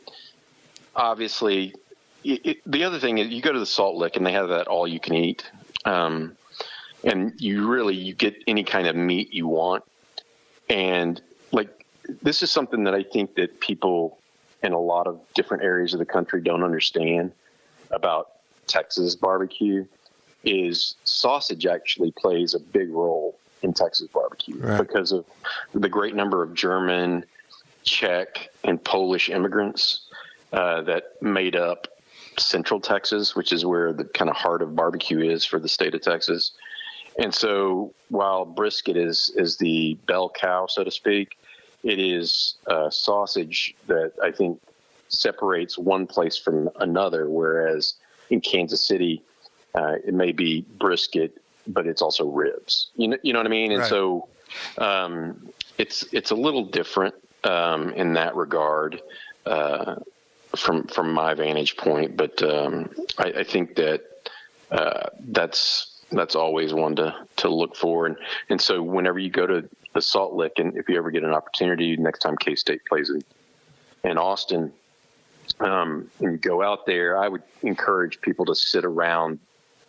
obviously it, it, the other thing is you go to the Salt Lick and they have that all you can eat, um, and you really you get any kind of meat you want, and like this is something that I think that people in a lot of different areas of the country don't understand about Texas barbecue is sausage actually plays a big role in Texas barbecue Right. because of the great number of German, Czech, and Polish immigrants uh, that made up Central Texas, which is where the kind of heart of barbecue is for the state of Texas. And so, while brisket is is the bell cow, so to speak, it is uh, sausage that I think separates one place from another. Whereas in Kansas City, uh, it may be brisket, but it's also ribs. You know, you know what I mean? And Right. so, um, it's it's a little different um, in that regard. Uh, from from my vantage point, but um, I, I think that uh, that's that's always one to to look for, and and so whenever you go to the Salt Lick, and if you ever get an opportunity, next time K State plays in in Austin, um, and you go out there, I would encourage people to sit around,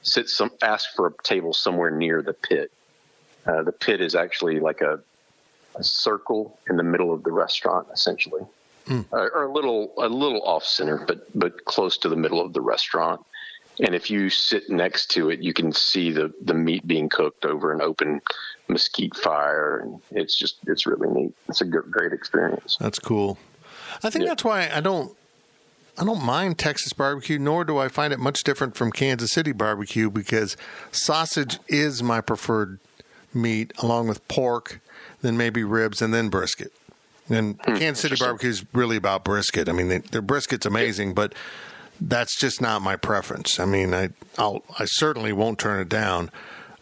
sit some, ask for a table somewhere near the pit. Uh, the pit is actually like a a circle in the middle of the restaurant, essentially uh, or a little a little off center, but but close to the middle of the restaurant. And if you sit next to it, you can see the the meat being cooked over an open mesquite fire, and it's just it's really neat. It's a g- great experience. that's cool. I think Yeah. that's why I don't I don't mind Texas barbecue, nor do I find it much different from Kansas City barbecue because sausage is my preferred meat, along with pork, then maybe ribs, and then brisket. And hmm, Kansas City barbecue is really about brisket. I mean, they, their brisket's amazing, but that's just not my preference. I mean, I I'll, I certainly won't turn it down.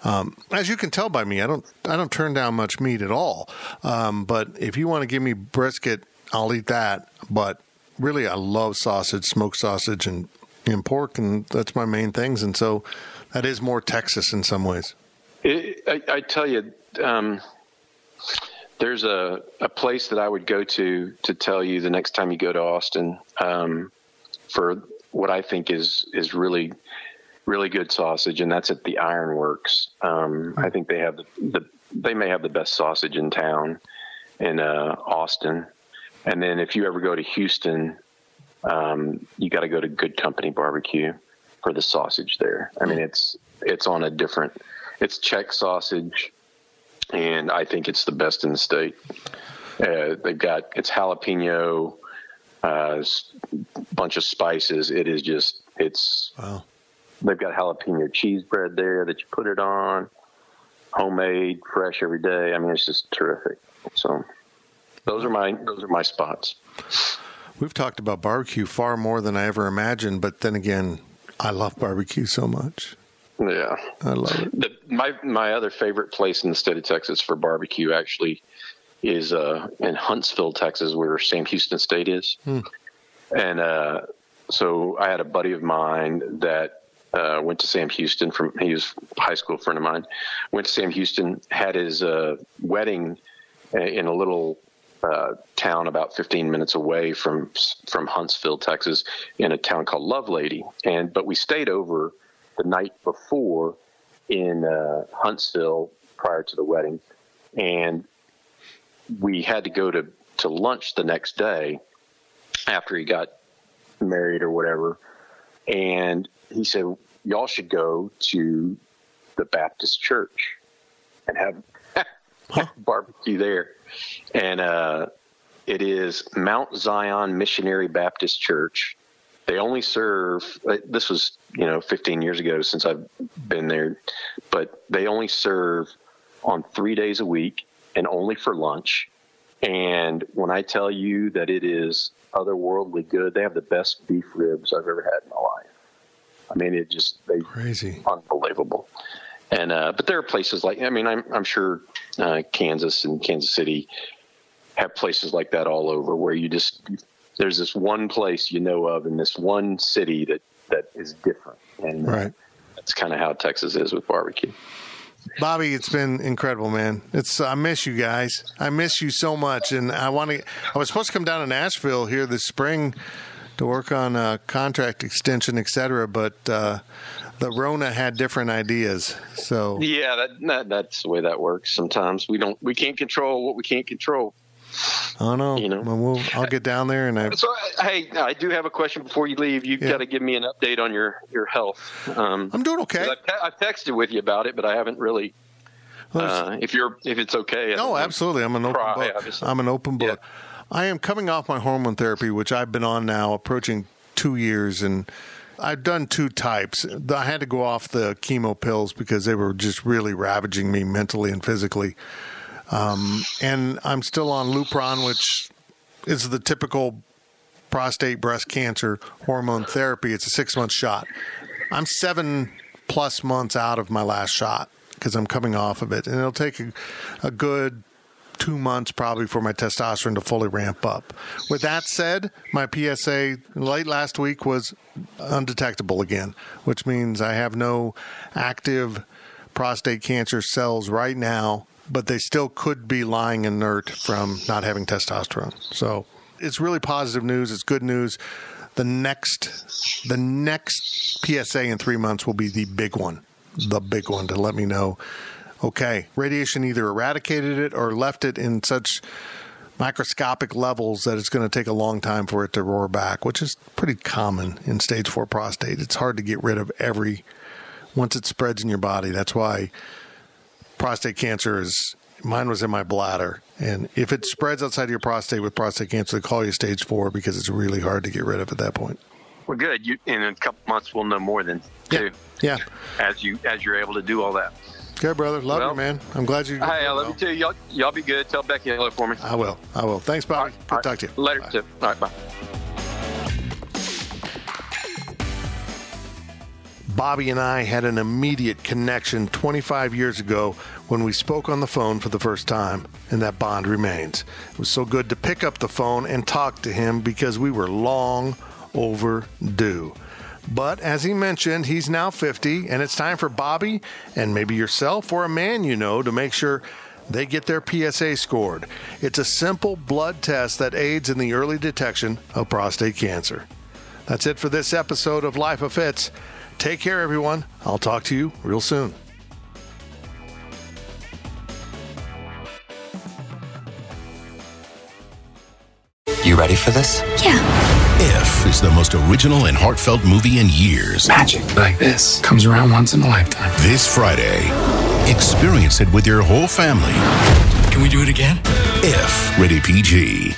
Um, as you can tell by me, I don't I don't turn down much meat at all. Um, but if you want to give me brisket, I'll eat that. But really, I love sausage, smoked sausage, and and pork, and that's my main things. And so that is more Texas in some ways. It, I, I, tell you, um, there's a, a place that I would go to to tell you the next time you go to Austin um, for what I think is is really really good sausage, and that's at the Ironworks. Um, I think they have the, the, they may have the best sausage in town in uh, Austin. And then if you ever go to Houston, um, you got to go to Goode Company Barbecue for the sausage there. I mean, it's it's on a different. It's Czech sausage, and I think it's the best in the state. Uh, they've got it's jalapeno, uh, bunch of spices. It is just it's wow. They've got jalapeno cheese bread there that you put it on, homemade, fresh every day. I mean, it's just terrific. So those are my those are my spots. We've talked about barbecue far more than I ever imagined, but then again, I love barbecue so much. Yeah, I love it. The, my my other favorite place in the state of Texas for barbecue actually is uh, in Huntsville, Texas, where Sam Houston State is. Hmm. And uh, so I had a buddy of mine that uh, went to Sam Houston from he was a high school friend of mine. Went to Sam Houston, had his uh, wedding in a little uh, town about 15 minutes away from from Huntsville, Texas, in a town called Lovelady. And but we stayed over the night before in uh, Huntsville prior to the wedding, and we had to go to to lunch the next day after he got married or whatever. And he said, "Y'all should go to the Baptist church and have barbecue there." And uh, it is Mount Zion Missionary Baptist Church. They only serve. Uh, this was you know 15 years ago since I've been there, but they only serve on three days a week and only for lunch. And when I tell you that it is otherworldly good, they have the best beef ribs I've ever had in my life. I mean, it just they crazy, unbelievable. And uh, but there are places like I mean I'm I'm sure uh, Kansas and Kansas City have places like that all over where you just there's this one place you know of in this one city that that is different and right. that's kind of how Texas is with barbecue. Bobby, it's been incredible, man. It's I miss you guys. I miss you so much, and I want to. I was supposed to come down to Nashville here this spring to work on a contract extension, et cetera, but uh, the Rona had different ideas. So yeah, that, that, that's the way that works. Sometimes we don't we can't control what we can't control. Oh no, you know. Well, we'll I'll get down there and I. So hey, I do have a question before you leave. You've yeah. got to give me an update on your your health. Um, I'm doing okay. I've, te- I've, texted with you about it, but I haven't really. Uh, if you're if it's okay. No, absolutely. I'm an open book. Obviously. I'm an open book. Yeah. I am coming off my hormone therapy, which I've been on now approaching two years, and I've done two types. I had to go off the chemo pills because they were just really ravaging me mentally and physically. Um, and I'm still on Lupron, which is the typical prostate breast cancer hormone therapy. It's a six month shot. I'm seven plus months out of my last shot because I'm coming off of it, and it'll take a, a good two months probably for my testosterone to fully ramp up. With that said, my PSA late last week was undetectable again, which means I have no active prostate cancer cells right now, but they still could be lying inert from not having testosterone. So it's really positive news. It's good news. The next, the next PSA in three months will be the big one, the big one to let me know okay, radiation either eradicated it or left it in such microscopic levels that it's going to take a long time for it to roar back, which is pretty common in stage four prostate. It's hard to get rid of every once it spreads in your body. That's why prostate cancer is mine was in my bladder. And if it spreads outside of your prostate with prostate cancer, they call you stage four because it's really hard to get rid of at that point. Well, good. You, in a couple months, we'll know more than two. Yeah. As you as you're able to do all that. Okay, brother. Love well, you, man. I'm glad you. Hey, I love well. you too. Y'all, y'all be good. Tell Becky hello for me. I will. I will. Thanks, Bobby. Right, good right. talk to you. Later, bye. too. All right, bye. Bobby and I had an immediate connection 25 years ago when we spoke on the phone for the first time, and that bond remains. It was so good to pick up the phone and talk to him because we were long overdue. But as he mentioned, he's now 50, and it's time for Bobby and maybe yourself or a man you know to make sure they get their PSA scored. It's a simple blood test that aids in the early detection of prostate cancer. That's it for this episode of Life of Fitz. Take care, everyone. I'll talk to you real soon. You ready for this? Yeah. If is the most original and heartfelt movie in years. Magic like this comes around once in a lifetime. This Friday, experience it with your whole family. Can we do it again? If, rated PG.